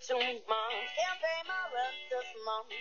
two months. Can't pay my rent this month.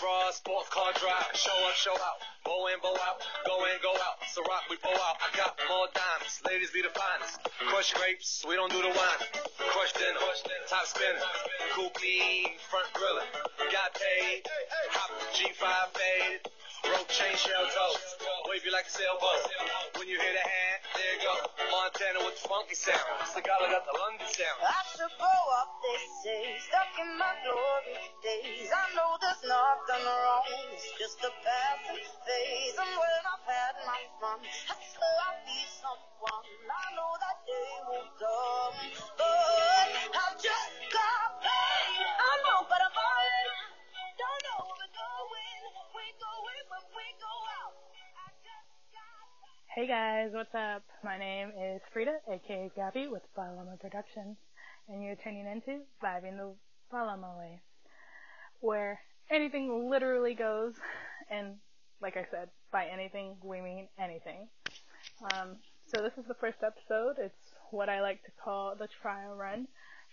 Bra, sports car drive. Show up, show out. Bow in, bow out. Go in, go out. So rock, we bow out. I got more diamonds. Ladies be the finest. Crush grapes, we don't do the wine. Crush dinner, top spinner. Coupe me, front grillin'. Got paid. Hop G5 faded. Rope chain shell toes. Wave you like a sailboat. When you hit the hand, Montana with the funky sound. Sigala got the London sound. I should grow up, they say, stuck in my glory days. I know there's nothing wrong, it's just a passing phase. And when I've had my fun, I swear I'll be someone. I know Hey guys, what's up? My name is Frida, aka Gabby with Paloma Productions, and you're tuning into Vibing the Paloma Way, where anything literally goes, and like I said, by anything we mean anything. Um, so this is the first episode. It's what I like to call the trial run.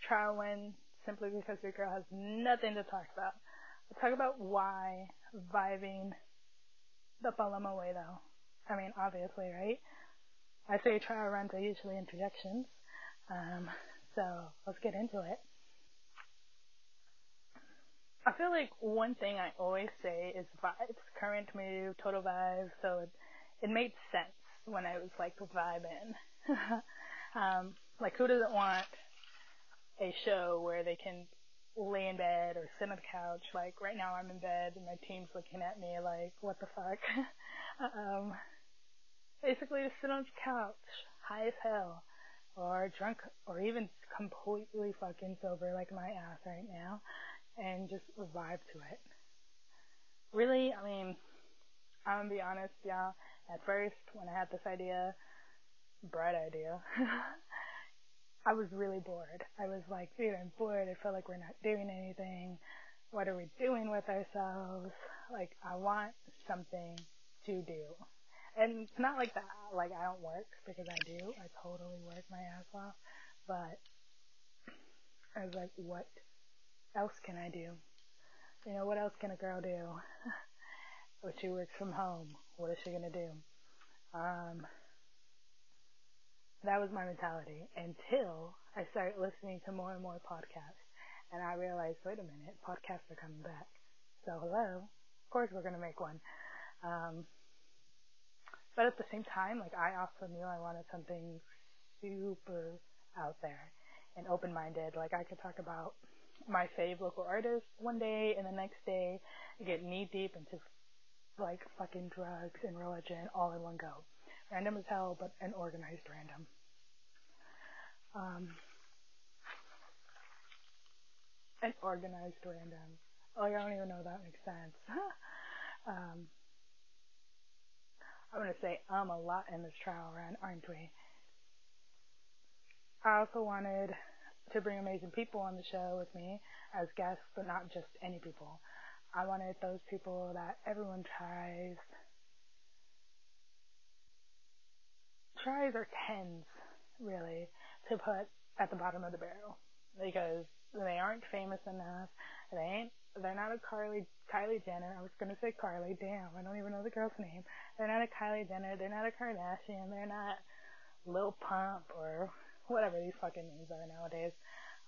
Trial run simply because your girl has nothing to talk about. I'll talk about why vibing the Balama way though. I mean, obviously, right? I say trial runs are usually introductions. Um, so let's get into it. I feel like one thing I always say is vibes, current mood, total vibe. So it, it made sense when I was like vibing. um, like who doesn't want a show where they can lay in bed or sit on the couch? Like right now I'm in bed and my team's looking at me like, what the fuck? um, basically to sit on the couch, high as hell, or drunk, or even completely fucking sober like my ass right now, and just vibe to it. Really, I mean, I'm gonna be honest, y'all. At first, when I had this idea, bright idea, I was really bored. I was like, dude, I'm bored. I feel like we're not doing anything. What are we doing with ourselves? Like, I want something to do. And it's not like that, like I don't work because I do. I totally work my ass off. But I was like, what else can I do? You know, what else can a girl do? when she works from home, what is she gonna do? Um, that was my mentality until I started listening to more and more podcasts. And I realized, wait a minute, podcasts are coming back. So hello, of course we're gonna make one. Um, but at the same time, like I also knew I wanted something super out there and open-minded. Like I could talk about my fave local artists one day and the next day get knee deep into like fucking drugs and religion all in one go. Random as hell, but an organized random. Um, and organized random. Like I don't even know if that makes sense. um, I'm gonna say um a lot in this trial run, aren't we? I also wanted to bring amazing people on the show with me as guests, but not just any people. I wanted those people that everyone tries, tries or tends, really, to put at the bottom of the barrel. Because they aren't famous enough, they ain't, they're not a Carly, Kylie Jenner, I was gonna say Carly, damn, I don't even know the girl's name. They're not a Kylie Jenner, they're not a Kardashian, they're not Lil Pump or whatever these fucking names are nowadays.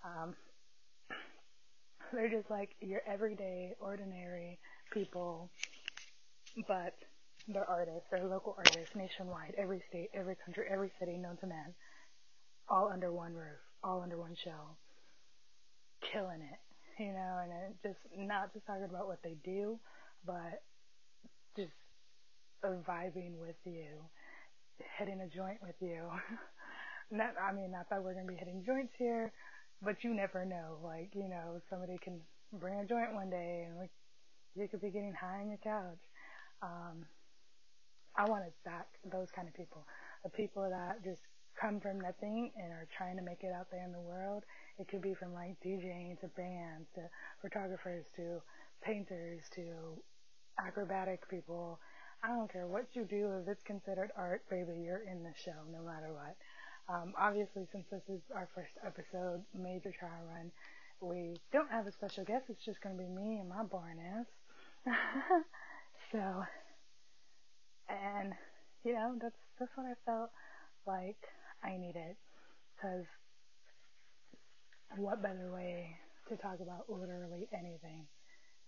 Um, they're just like your everyday, ordinary people, but they're artists, they're local artists nationwide, every state, every country, every city known to man, all under one roof, all under one shell, killing it, you know, and it just not just talking about what they do, but just vibing with you, hitting a joint with you. not, I mean, not that we're gonna be hitting joints here, but you never know. Like, you know, somebody can bring a joint one day and like, you could be getting high on your couch. Um, I wanted that, those kind of people. The people that just come from nothing and are trying to make it out there in the world. It could be from like DJing to bands to photographers to painters to acrobatic people. I don't care what you do, if it's considered art, baby, you're in the show no matter what. Um, obviously, since this is our first episode, major trial run, we don't have a special guest. It's just going to be me and my boring ass. so, and you know, that's that's what I felt like I need it because what better way to talk about literally anything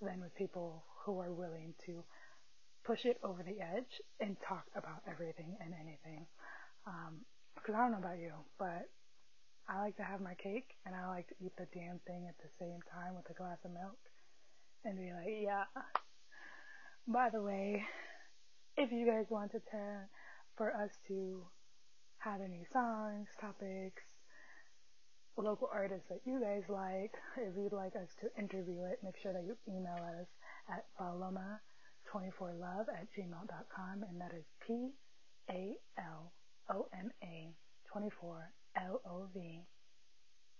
than with people who are willing to push it over the edge and talk about everything and anything. Um, because I don't know about you, but I like to have my cake and I like to eat the damn thing at the same time with a glass of milk and be like, yeah. By the way, if you guys want to, for us to have any songs, topics, local artists that you guys like, if you'd like us to interview it, make sure that you email us at paloma24love at gmail.com and that is P A L O M A 24 L O V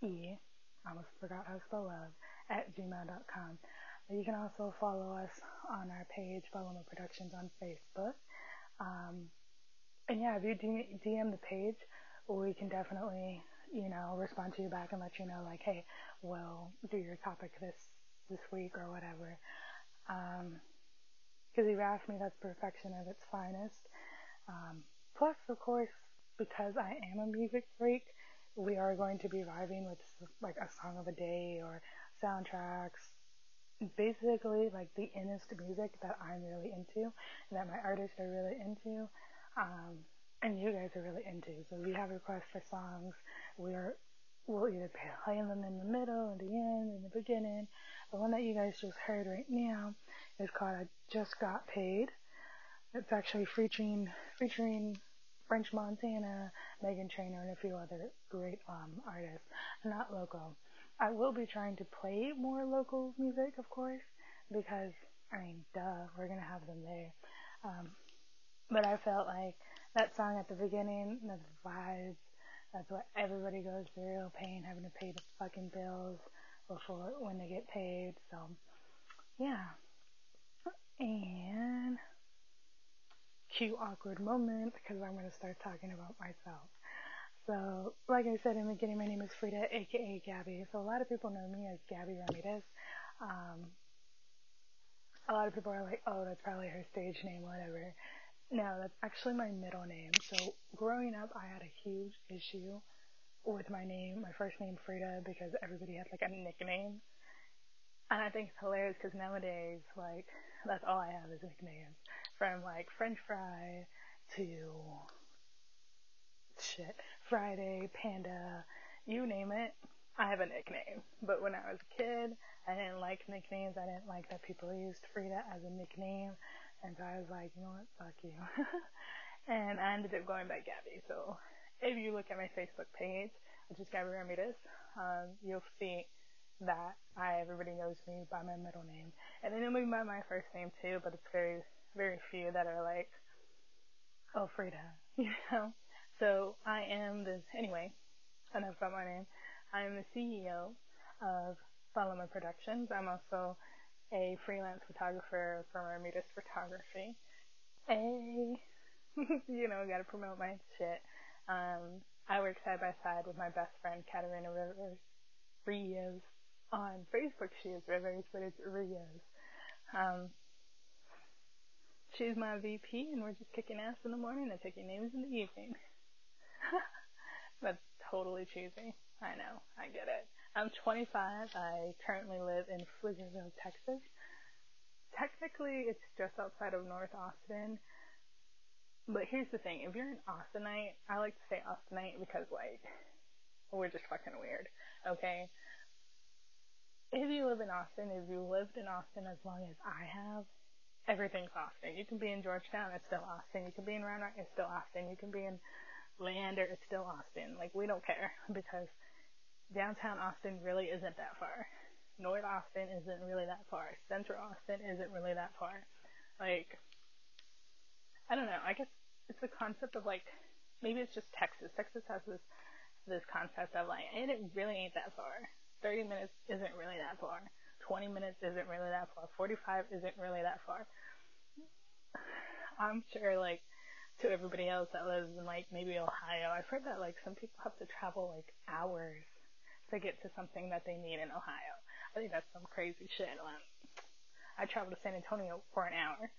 E, I almost forgot how to spell love, at gmail.com. You can also follow us on our page, Paloma Productions on Facebook. Um, and yeah, if you DM the page, we can definitely, you know, respond to you back and let you know, like, hey, we'll do your topic this this week or whatever. Because um, you've asked me, that's perfection at its finest. Um, plus, of course, because I am a music freak, we are going to be vibing with like a song of a day or soundtracks. Basically, like the innest music that I'm really into, and that my artists are really into, um, and you guys are really into. So if you have requests for songs, we are we'll either play them in the middle, in the end, in the beginning. The one that you guys just heard right now is called "I Just Got Paid." It's actually featuring featuring French Montana, Meghan Trainor, and a few other great um, artists, not local. I will be trying to play more local music, of course, because I mean, duh, we're gonna have them there. Um, but I felt like that song at the beginning, the vibes, that's what everybody goes through, pain, having to pay the fucking bills before when they get paid. So, yeah. And cute awkward moment because I'm going to start talking about myself. So, like I said in the beginning, my name is Frida, aka Gabby. So a lot of people know me as Gabby Ramirez. Um, a lot of people are like, oh, that's probably her stage name, whatever. No, that's actually my middle name. So growing up, I had a huge issue with my name, my first name Frida, because everybody had like a nickname. And I think it's hilarious because nowadays, like, that's all I have is nicknames. From like French fry to shit, Friday, Panda, you name it, I have a nickname. But when I was a kid, I didn't like nicknames. I didn't like that people used Frida as a nickname. And so I was like, you know what, fuck you. and I ended up going by Gabby. So if you look at my Facebook page, which is Gabby Ramirez, um, you'll see that I everybody knows me by my middle name, and they know me by my first name too. But it's very very few that are like, oh Frida, you know. So I am this anyway. Enough about my name. I am the CEO of Solomon Productions. I'm also a freelance photographer for Marmitas Photography. Hey, you know, gotta promote my shit. Um, I work side by side with my best friend Katarina Rivers Rios. On Facebook, she is Rivers, but it's Rios. Um, she's my VP, and we're just kicking ass in the morning and taking names in the evening. That's totally cheesy. I know, I get it. I'm 25. I currently live in Pflugerville, Texas. Technically, it's just outside of North Austin. But here's the thing, if you're an Austinite, I like to say Austinite because like, we're just fucking weird, okay? If you live in Austin, if you lived in Austin as long as I have, everything's Austin. You can be in Georgetown, it's still Austin. You can be in Round Rock, it's still Austin. You can be in Leander, it's still Austin. Like, we don't care because downtown Austin really isn't that far. North Austin isn't really that far. Central Austin isn't really that far. Like, I don't know. I guess it's the concept of like maybe it's just Texas. Texas has this this concept of like and it really ain't that far. Thirty minutes isn't really that far. Twenty minutes isn't really that far. Forty five isn't really that far. I'm sure like to everybody else that lives in like maybe Ohio, I've heard that like some people have to travel like hours to get to something that they need in Ohio. I think that's some crazy shit. Like, I traveled to San Antonio for an hour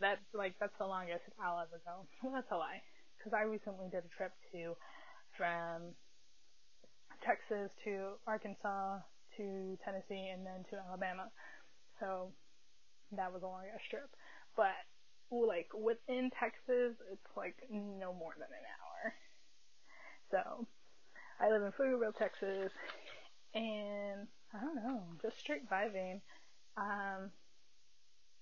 that's like that's the longest I'll ever go. That's a lie, because I recently did a trip to from Texas to Arkansas to Tennessee and then to Alabama. So that was a long ass trip. But like within Texas, it's like no more than an hour. So I live in Pflugerville, Texas, and I don't know, just straight vibing. Um,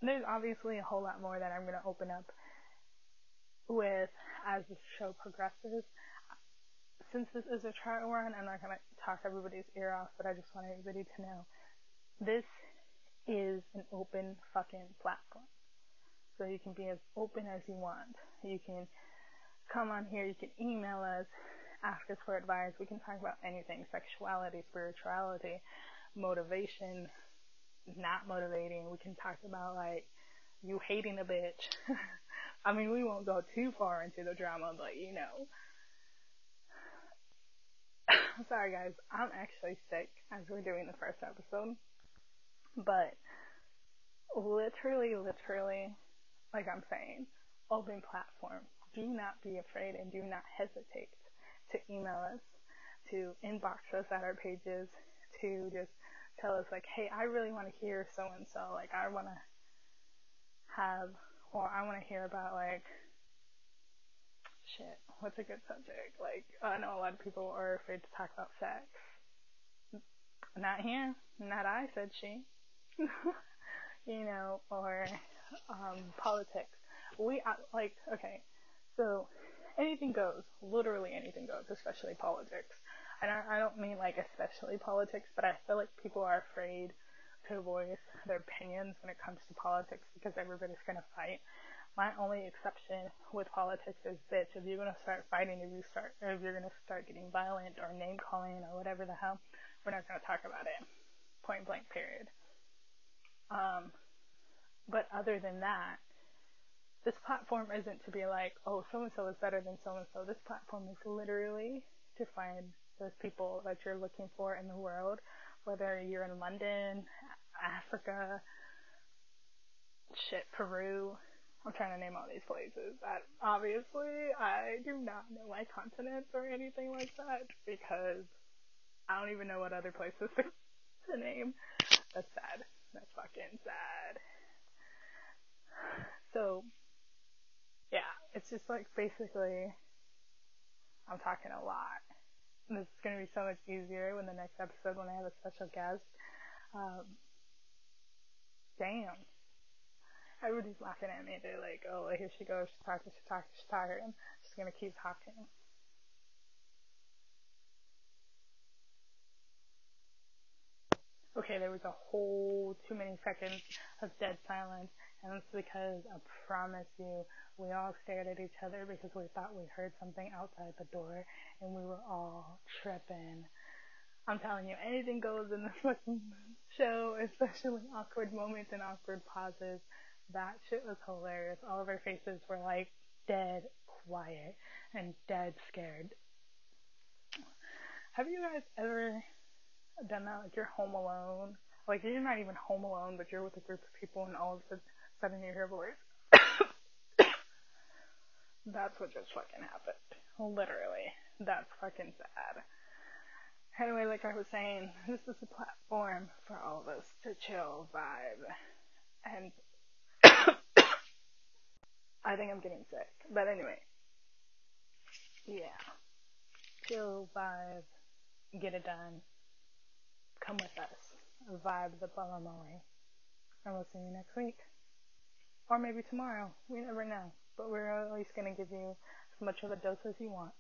there's obviously a whole lot more that I'm going to open up with as the show progresses. Since this is a trial run, I'm not going to talk everybody's ear off, but I just want everybody to know this is an open fucking platform. So you can be as open as you want. You can come on here, you can email us, ask us for advice. We can talk about anything sexuality, spirituality, motivation, not motivating. We can talk about like you hating a bitch. I mean, we won't go too far into the drama, but you know. Sorry guys, I'm actually sick as we're doing the first episode. But literally, literally, like I'm saying, open platform. Do not be afraid and do not hesitate to email us, to inbox us at our pages, to just tell us like, hey, I really want to hear so and so. Like, I want to have, or I want to hear about like, shit, what's a good subject? Like, I know a lot of people are afraid to talk about sex. Not here. Not I, said she. you know, or um, politics. We, uh, like, okay, so anything goes. Literally anything goes, especially politics and I, I don't mean like especially politics, but I feel like people are afraid to voice their opinions when it comes to politics because everybody's gonna fight. My only exception with politics is bitch. If you're gonna start fighting, if you start, if you're gonna start getting violent or name calling or whatever the hell, we're not gonna talk about it. Point blank. Period. Um, but other than that, this platform isn't to be like, oh, so and so is better than so and so. This platform is literally to find those people that you're looking for in the world, whether you're in London, Africa, shit, Peru. I'm trying to name all these places. That obviously I do not know my continents or anything like that because I don't even know what other places to, name. That's sad. That's fucking sad. So, it's just like basically, I'm talking a lot this is going to be so much easier when the next episode when I have a special guest. Um, damn. Everybody's laughing at me. They're like, oh, here she goes. She's talking, she's talking, she's talking. She's going to keep talking. Okay, there was a whole too many seconds of dead silence, and it's because I promise you, we all stared at each other because we thought we heard something outside the door, and we were all tripping. I'm telling you, anything goes in this fucking show, especially awkward moments and awkward pauses. That shit was hilarious. All of our faces were like dead quiet and dead scared. Have you guys ever done that? Like you're home alone. Like you're not even home alone, but you're with a group of people and all of a sudden you hear a voice. That's what just fucking happened. Literally. That's fucking sad. Anyway, like I was saying, this is a platform for all of us to chill, vibe, and I think I'm getting sick. But anyway, yeah, chill, vibe, get it done. Come with us, vibe the Balamole, and we'll see you next week, or maybe tomorrow. We never know, but we're at least gonna give you as much of a dose as you want.